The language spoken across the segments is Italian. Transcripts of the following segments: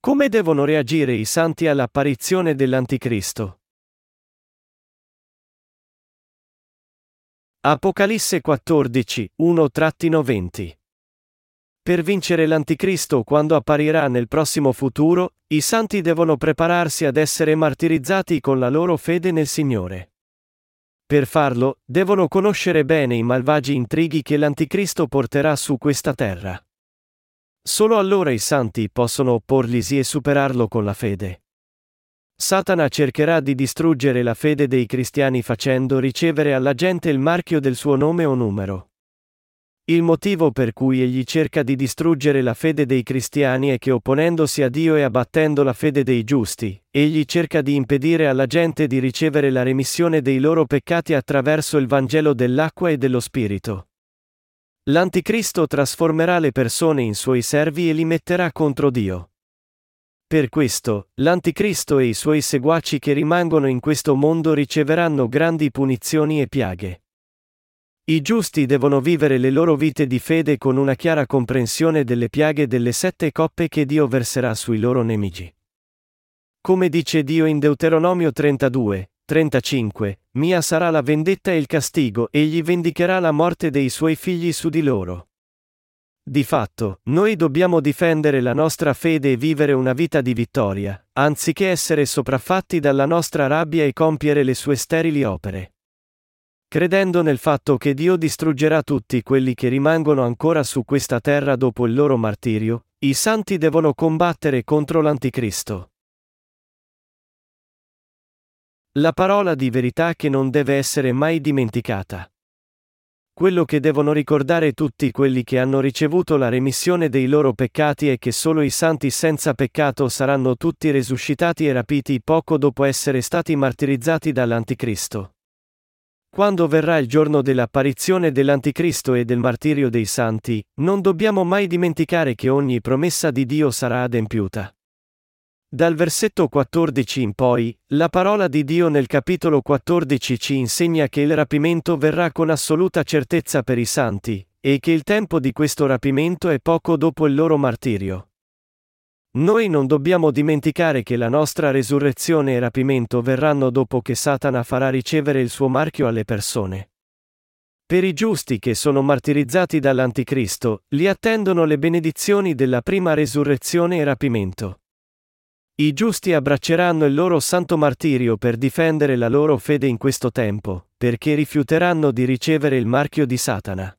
Come devono reagire i santi all'apparizione dell'Anticristo? Apocalisse 14, 1-20 Per vincere l'Anticristo quando apparirà nel prossimo futuro, i santi devono prepararsi ad essere martirizzati con la loro fede nel Signore. Per farlo, devono conoscere bene i malvagi intrighi che l'Anticristo porterà su questa terra. Solo allora i santi possono opporglisi e superarlo con la fede. Satana cercherà di distruggere la fede dei cristiani facendo ricevere alla gente il marchio del suo nome o numero. Il motivo per cui egli cerca di distruggere la fede dei cristiani è che opponendosi a Dio e abbattendo la fede dei giusti, egli cerca di impedire alla gente di ricevere la remissione dei loro peccati attraverso il Vangelo dell'acqua e dello Spirito. L'Anticristo trasformerà le persone in suoi servi e li metterà contro Dio. Per questo, l'Anticristo e i suoi seguaci che rimangono in questo mondo riceveranno grandi punizioni e piaghe. I giusti devono vivere le loro vite di fede con una chiara comprensione delle piaghe delle sette coppe che Dio verserà sui loro nemici. Come dice Dio in Deuteronomio 32, 35, Mia sarà la vendetta e il castigo, egli vendicherà la morte dei suoi figli su di loro. Di fatto, noi dobbiamo difendere la nostra fede e vivere una vita di vittoria, anziché essere sopraffatti dalla nostra rabbia e compiere le sue sterili opere. Credendo nel fatto che Dio distruggerà tutti quelli che rimangono ancora su questa terra dopo il loro martirio, i santi devono combattere contro l'Anticristo. La parola di verità che non deve essere mai dimenticata. Quello che devono ricordare tutti quelli che hanno ricevuto la remissione dei loro peccati è che solo i santi senza peccato saranno tutti resuscitati e rapiti poco dopo essere stati martirizzati dall'Anticristo. Quando verrà il giorno dell'apparizione dell'Anticristo e del martirio dei santi, non dobbiamo mai dimenticare che ogni promessa di Dio sarà adempiuta. Dal versetto 14 in poi, la parola di Dio nel capitolo 14 ci insegna che il rapimento verrà con assoluta certezza per i santi, e che il tempo di questo rapimento è poco dopo il loro martirio. Noi non dobbiamo dimenticare che la nostra resurrezione e rapimento verranno dopo che Satana farà ricevere il suo marchio alle persone. Per i giusti che sono martirizzati dall'Anticristo, li attendono le benedizioni della prima resurrezione e rapimento. I giusti abbracceranno il loro santo martirio per difendere la loro fede in questo tempo, perché rifiuteranno di ricevere il marchio di Satana.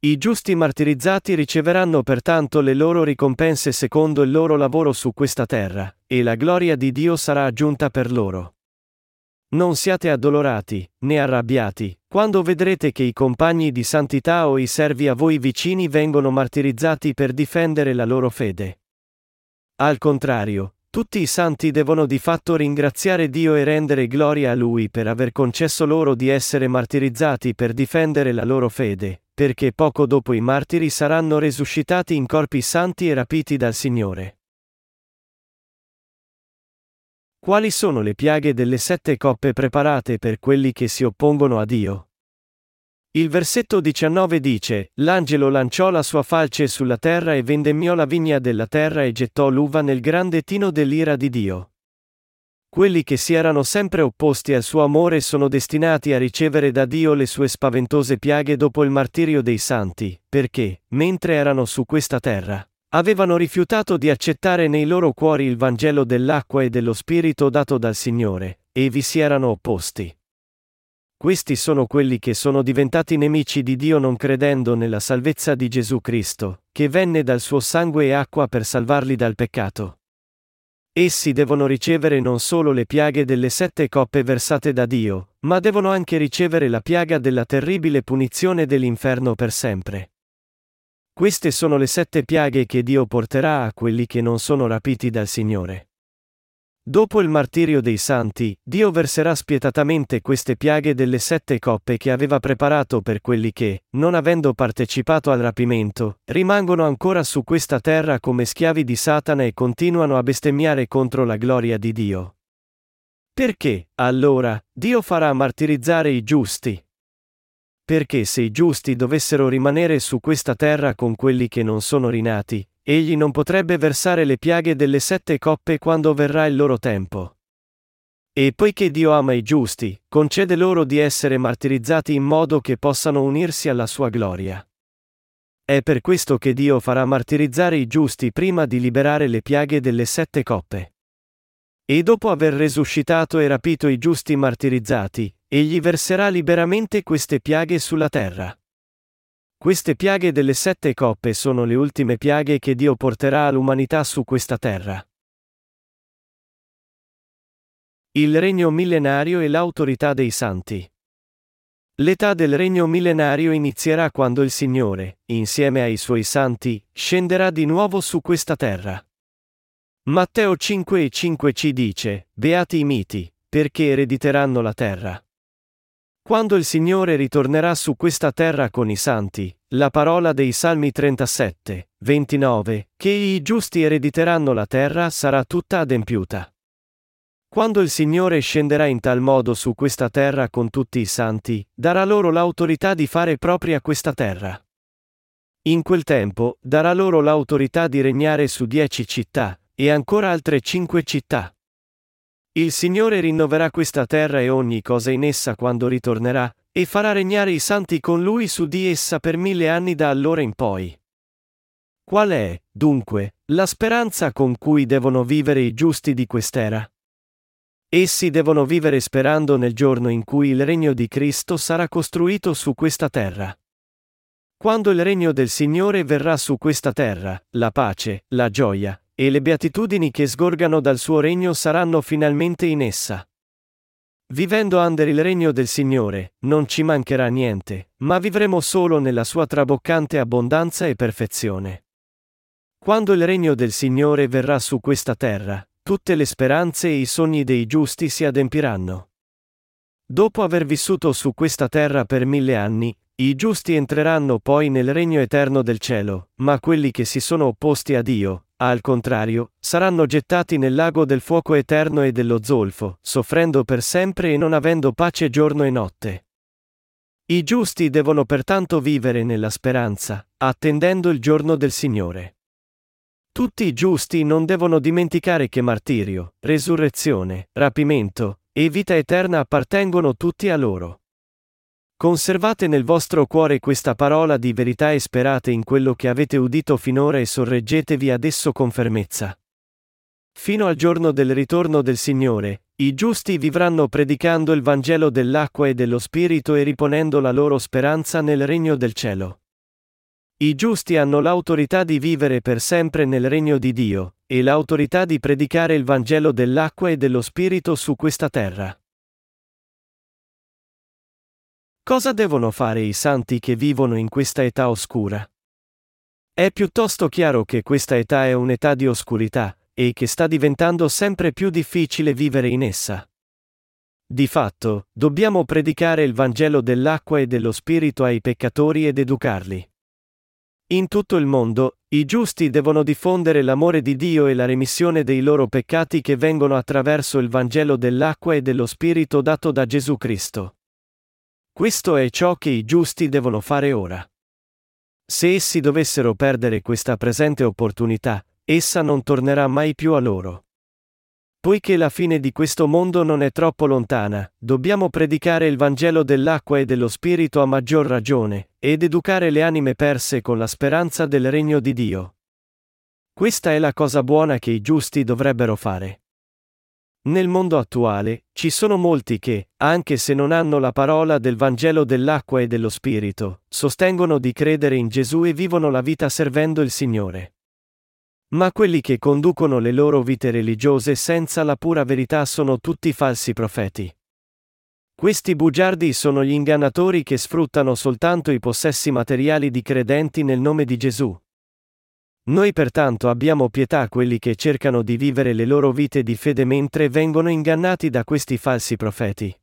I giusti martirizzati riceveranno pertanto le loro ricompense secondo il loro lavoro su questa terra, e la gloria di Dio sarà aggiunta per loro. Non siate addolorati, né arrabbiati, quando vedrete che i compagni di santità o i servi a voi vicini vengono martirizzati per difendere la loro fede. Al contrario, tutti i santi devono di fatto ringraziare Dio e rendere gloria a Lui per aver concesso loro di essere martirizzati per difendere la loro fede, perché poco dopo i martiri saranno resuscitati in corpi santi e rapiti dal Signore. Quali sono le piaghe delle sette coppe preparate per quelli che si oppongono a Dio? Il versetto 19 dice, L'angelo lanciò la sua falce sulla terra e vendemmiò la vigna della terra e gettò l'uva nel grande tino dell'ira di Dio. Quelli che si erano sempre opposti al suo amore sono destinati a ricevere da Dio le sue spaventose piaghe dopo il martirio dei santi, perché, mentre erano su questa terra, avevano rifiutato di accettare nei loro cuori il Vangelo dell'acqua e dello Spirito dato dal Signore, e vi si erano opposti. Questi sono quelli che sono diventati nemici di Dio non credendo nella salvezza di Gesù Cristo, che venne dal suo sangue e acqua per salvarli dal peccato. Essi devono ricevere non solo le piaghe delle sette coppe versate da Dio, ma devono anche ricevere la piaga della terribile punizione dell'inferno per sempre. Queste sono le sette piaghe che Dio porterà a quelli che non sono rapiti dal Signore. Dopo il martirio dei santi, Dio verserà spietatamente queste piaghe delle sette coppe che aveva preparato per quelli che, non avendo partecipato al rapimento, rimangono ancora su questa terra come schiavi di Satana e continuano a bestemmiare contro la gloria di Dio. Perché, allora, Dio farà martirizzare i giusti? Perché se i giusti dovessero rimanere su questa terra con quelli che non sono rinati, egli non potrebbe versare le piaghe delle sette coppe quando verrà il loro tempo. E poiché Dio ama i giusti, concede loro di essere martirizzati in modo che possano unirsi alla sua gloria. È per questo che Dio farà martirizzare i giusti prima di liberare le piaghe delle sette coppe. E dopo aver resuscitato e rapito i giusti martirizzati, egli verserà liberamente queste piaghe sulla terra. Queste piaghe delle sette coppe sono le ultime piaghe che Dio porterà all'umanità su questa terra. Il regno millenario e l'autorità dei santi. L'età del regno millenario inizierà quando il Signore, insieme ai suoi santi, scenderà di nuovo su questa terra. Matteo 5 e 5 ci dice, Beati i miti, perché erediteranno la terra. Quando il Signore ritornerà su questa terra con i santi, la parola dei Salmi 37, 29, che i giusti erediteranno la terra sarà tutta adempiuta. Quando il Signore scenderà in tal modo su questa terra con tutti i santi, darà loro l'autorità di fare propria questa terra. In quel tempo, darà loro l'autorità di regnare su dieci città, e ancora altre cinque città. Il Signore rinnoverà questa terra e ogni cosa in essa quando ritornerà, e farà regnare i santi con lui su di essa per mille anni da allora in poi. Qual è, dunque, la speranza con cui devono vivere i giusti di quest'era? Essi devono vivere sperando nel giorno in cui il regno di Cristo sarà costruito su questa terra. Quando il regno del Signore verrà su questa terra, la pace, la gioia, e le beatitudini che sgorgano dal suo regno saranno finalmente in essa. Vivendo under il regno del Signore, non ci mancherà niente, ma vivremo solo nella sua traboccante abbondanza e perfezione. Quando il regno del Signore verrà su questa terra, tutte le speranze e i sogni dei giusti si adempiranno. Dopo aver vissuto su questa terra per mille anni, i giusti entreranno poi nel regno eterno del cielo, ma quelli che si sono opposti a Dio, al contrario, saranno gettati nel lago del fuoco eterno e dello zolfo, soffrendo per sempre e non avendo pace giorno e notte. I giusti devono pertanto vivere nella speranza, attendendo il giorno del Signore. Tutti i giusti non devono dimenticare che martirio, resurrezione, rapimento e vita eterna appartengono tutti a loro. Conservate nel vostro cuore questa parola di verità e sperate in quello che avete udito finora e sorreggetevi ad esso con fermezza. Fino al giorno del ritorno del Signore, i giusti vivranno predicando il Vangelo dell'acqua e dello Spirito e riponendo la loro speranza nel regno del cielo. I giusti hanno l'autorità di vivere per sempre nel regno di Dio, e l'autorità di predicare il Vangelo dell'acqua e dello Spirito su questa terra. Cosa devono fare i santi che vivono in questa età oscura? È piuttosto chiaro che questa età è un'età di oscurità, e che sta diventando sempre più difficile vivere in essa. Di fatto, dobbiamo predicare il Vangelo dell'acqua e dello Spirito ai peccatori ed educarli. In tutto il mondo, i giusti devono diffondere l'amore di Dio e la remissione dei loro peccati che vengono attraverso il Vangelo dell'acqua e dello Spirito dato da Gesù Cristo. Questo è ciò che i giusti devono fare ora. Se essi dovessero perdere questa presente opportunità, essa non tornerà mai più a loro. Poiché la fine di questo mondo non è troppo lontana, dobbiamo predicare il Vangelo dell'acqua e dello Spirito a maggior ragione, ed educare le anime perse con la speranza del regno di Dio. Questa è la cosa buona che i giusti dovrebbero fare. Nel mondo attuale, ci sono molti che, anche se non hanno la parola del Vangelo dell'acqua e dello Spirito, sostengono di credere in Gesù e vivono la vita servendo il Signore. Ma quelli che conducono le loro vite religiose senza la pura verità sono tutti falsi profeti. Questi bugiardi sono gli ingannatori che sfruttano soltanto i possessi materiali di credenti nel nome di Gesù. Noi pertanto abbiamo pietà a quelli che cercano di vivere le loro vite di fede mentre vengono ingannati da questi falsi profeti.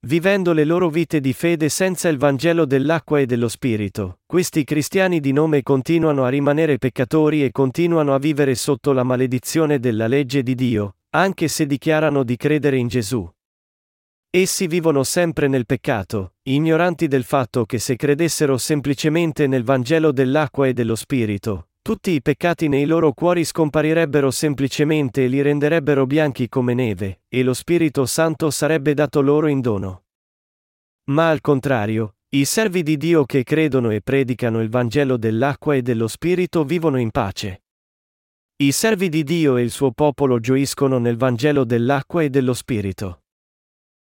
Vivendo le loro vite di fede senza il Vangelo dell'acqua e dello Spirito, questi cristiani di nome continuano a rimanere peccatori e continuano a vivere sotto la maledizione della legge di Dio, anche se dichiarano di credere in Gesù. Essi vivono sempre nel peccato, ignoranti del fatto che se credessero semplicemente nel Vangelo dell'acqua e dello Spirito, tutti i peccati nei loro cuori scomparirebbero semplicemente e li renderebbero bianchi come neve, e lo Spirito Santo sarebbe dato loro in dono. Ma al contrario, i servi di Dio che credono e predicano il Vangelo dell'acqua e dello Spirito vivono in pace. I servi di Dio e il suo popolo gioiscono nel Vangelo dell'acqua e dello Spirito.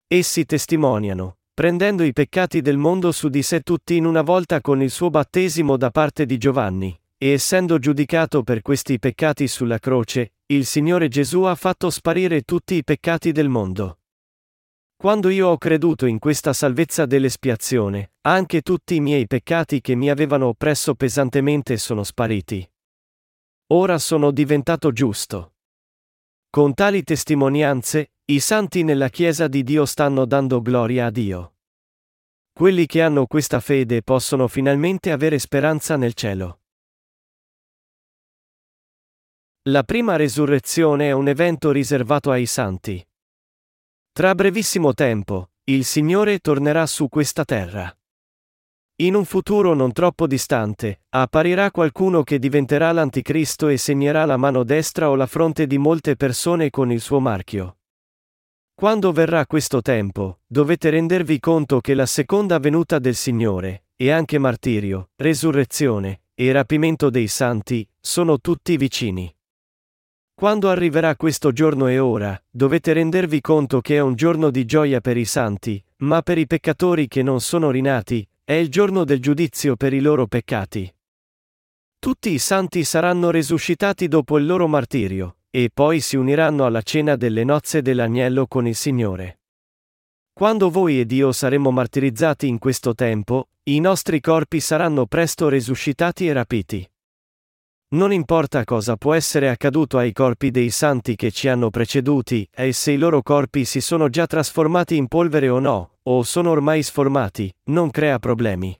Essi testimoniano, prendendo i peccati del mondo su di sé tutti in una volta con il suo battesimo da parte di Giovanni, e essendo giudicato per questi peccati sulla croce, il Signore Gesù ha fatto sparire tutti i peccati del mondo. Quando io ho creduto in questa salvezza dell'espiazione, anche tutti i miei peccati che mi avevano oppresso pesantemente sono spariti. Ora sono diventato giusto. Con tali testimonianze, i santi nella Chiesa di Dio stanno dando gloria a Dio. Quelli che hanno questa fede possono finalmente avere speranza nel cielo. La prima resurrezione è un evento riservato ai santi. Tra brevissimo tempo, il Signore tornerà su questa terra. In un futuro non troppo distante, apparirà qualcuno che diventerà l'anticristo e segnerà la mano destra o la fronte di molte persone con il suo marchio. Quando verrà questo tempo, dovete rendervi conto che la seconda venuta del Signore, e anche martirio, resurrezione, e rapimento dei santi, sono tutti vicini. Quando arriverà questo giorno e ora, dovete rendervi conto che è un giorno di gioia per i santi, ma per i peccatori che non sono rinati, è il giorno del giudizio per i loro peccati. Tutti i santi saranno resuscitati dopo il loro martirio, e poi si uniranno alla cena delle nozze dell'agnello con il Signore. Quando voi ed io saremo martirizzati in questo tempo, i nostri corpi saranno presto resuscitati e rapiti. Non importa cosa può essere accaduto ai corpi dei santi che ci hanno preceduti, e se i loro corpi si sono già trasformati in polvere o no, o sono ormai sformati, non crea problemi.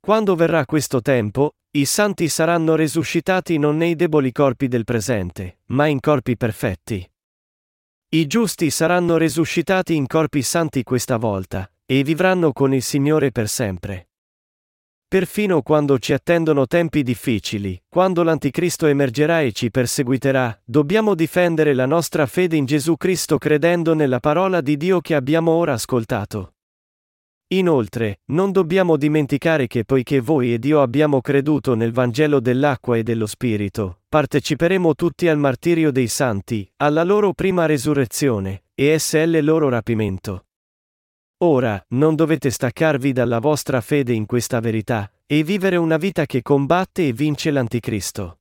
Quando verrà questo tempo, i santi saranno resuscitati non nei deboli corpi del presente, ma in corpi perfetti. I giusti saranno resuscitati in corpi santi questa volta, e vivranno con il Signore per sempre. Perfino quando ci attendono tempi difficili, quando l'Anticristo emergerà e ci perseguiterà, dobbiamo difendere la nostra fede in Gesù Cristo credendo nella parola di Dio che abbiamo ora ascoltato. Inoltre, non dobbiamo dimenticare che poiché voi ed io abbiamo creduto nel Vangelo dell'acqua e dello Spirito, parteciperemo tutti al martirio dei santi, alla loro prima resurrezione, e SL loro rapimento. Ora, non dovete staccarvi dalla vostra fede in questa verità, e vivere una vita che combatte e vince l'Anticristo.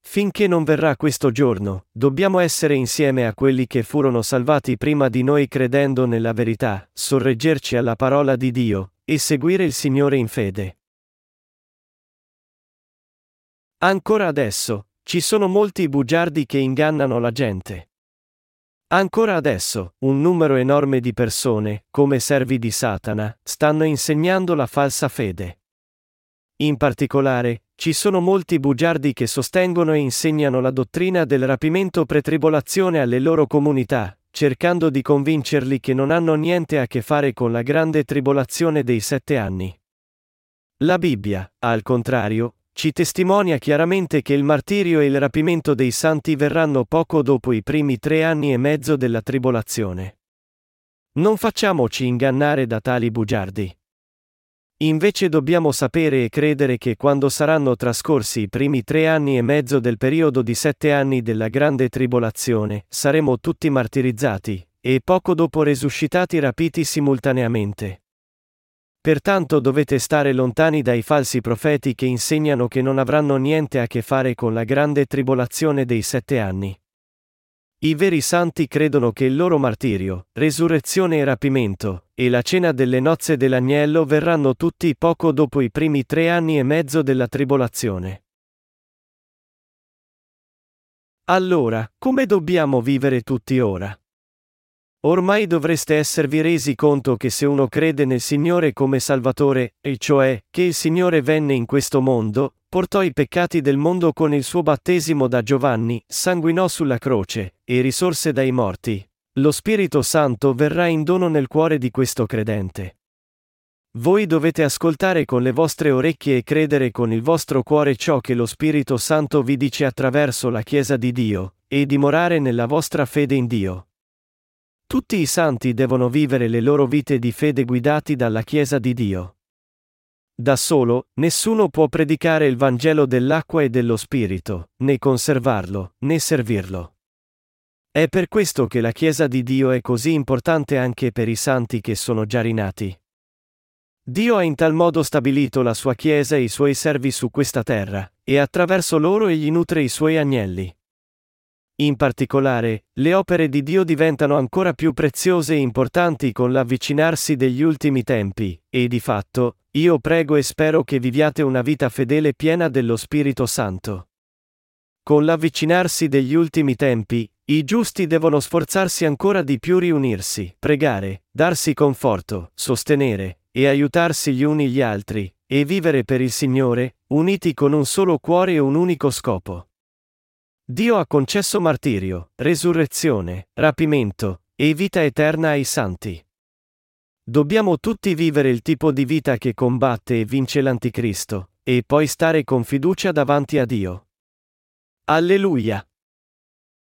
Finché non verrà questo giorno, dobbiamo essere insieme a quelli che furono salvati prima di noi credendo nella verità, sorreggerci alla parola di Dio, e seguire il Signore in fede. Ancora adesso, ci sono molti bugiardi che ingannano la gente. Ancora adesso, un numero enorme di persone, come servi di Satana, stanno insegnando la falsa fede. In particolare, ci sono molti bugiardi che sostengono e insegnano la dottrina del rapimento pretribolazione alle loro comunità, cercando di convincerli che non hanno niente a che fare con la grande tribolazione dei sette anni. La Bibbia, al contrario, ci testimonia chiaramente che il martirio e il rapimento dei santi verranno poco dopo i primi tre anni e mezzo della tribolazione. Non facciamoci ingannare da tali bugiardi. Invece dobbiamo sapere e credere che quando saranno trascorsi i primi tre anni e mezzo del periodo di sette anni della grande tribolazione, saremo tutti martirizzati, e poco dopo resuscitati rapiti simultaneamente. Pertanto dovete stare lontani dai falsi profeti che insegnano che non avranno niente a che fare con la grande tribolazione dei sette anni. I veri santi credono che il loro martirio, resurrezione e rapimento, e la cena delle nozze dell'agnello verranno tutti poco dopo i primi tre anni e mezzo della tribolazione. Allora, come dobbiamo vivere tutti ora? Ormai dovreste esservi resi conto che se uno crede nel Signore come Salvatore, e cioè, che il Signore venne in questo mondo, portò i peccati del mondo con il suo battesimo da Giovanni, sanguinò sulla croce, e risorse dai morti, lo Spirito Santo verrà in dono nel cuore di questo credente. Voi dovete ascoltare con le vostre orecchie e credere con il vostro cuore ciò che lo Spirito Santo vi dice attraverso la Chiesa di Dio, e dimorare nella vostra fede in Dio. Tutti i santi devono vivere le loro vite di fede guidati dalla Chiesa di Dio. Da solo, nessuno può predicare il Vangelo dell'acqua e dello Spirito, né conservarlo, né servirlo. È per questo che la Chiesa di Dio è così importante anche per i santi che sono già rinati. Dio ha in tal modo stabilito la sua Chiesa e i suoi servi su questa terra, e attraverso loro egli nutre i suoi agnelli. In particolare, le opere di Dio diventano ancora più preziose e importanti con l'avvicinarsi degli ultimi tempi, e di fatto, io prego e spero che viviate una vita fedele piena dello Spirito Santo. Con l'avvicinarsi degli ultimi tempi, i giusti devono sforzarsi ancora di più riunirsi, pregare, darsi conforto, sostenere, e aiutarsi gli uni gli altri, e vivere per il Signore, uniti con un solo cuore e un unico scopo. Dio ha concesso martirio, resurrezione, rapimento, e vita eterna ai santi. Dobbiamo tutti vivere il tipo di vita che combatte e vince l'Anticristo, e poi stare con fiducia davanti a Dio. Alleluia!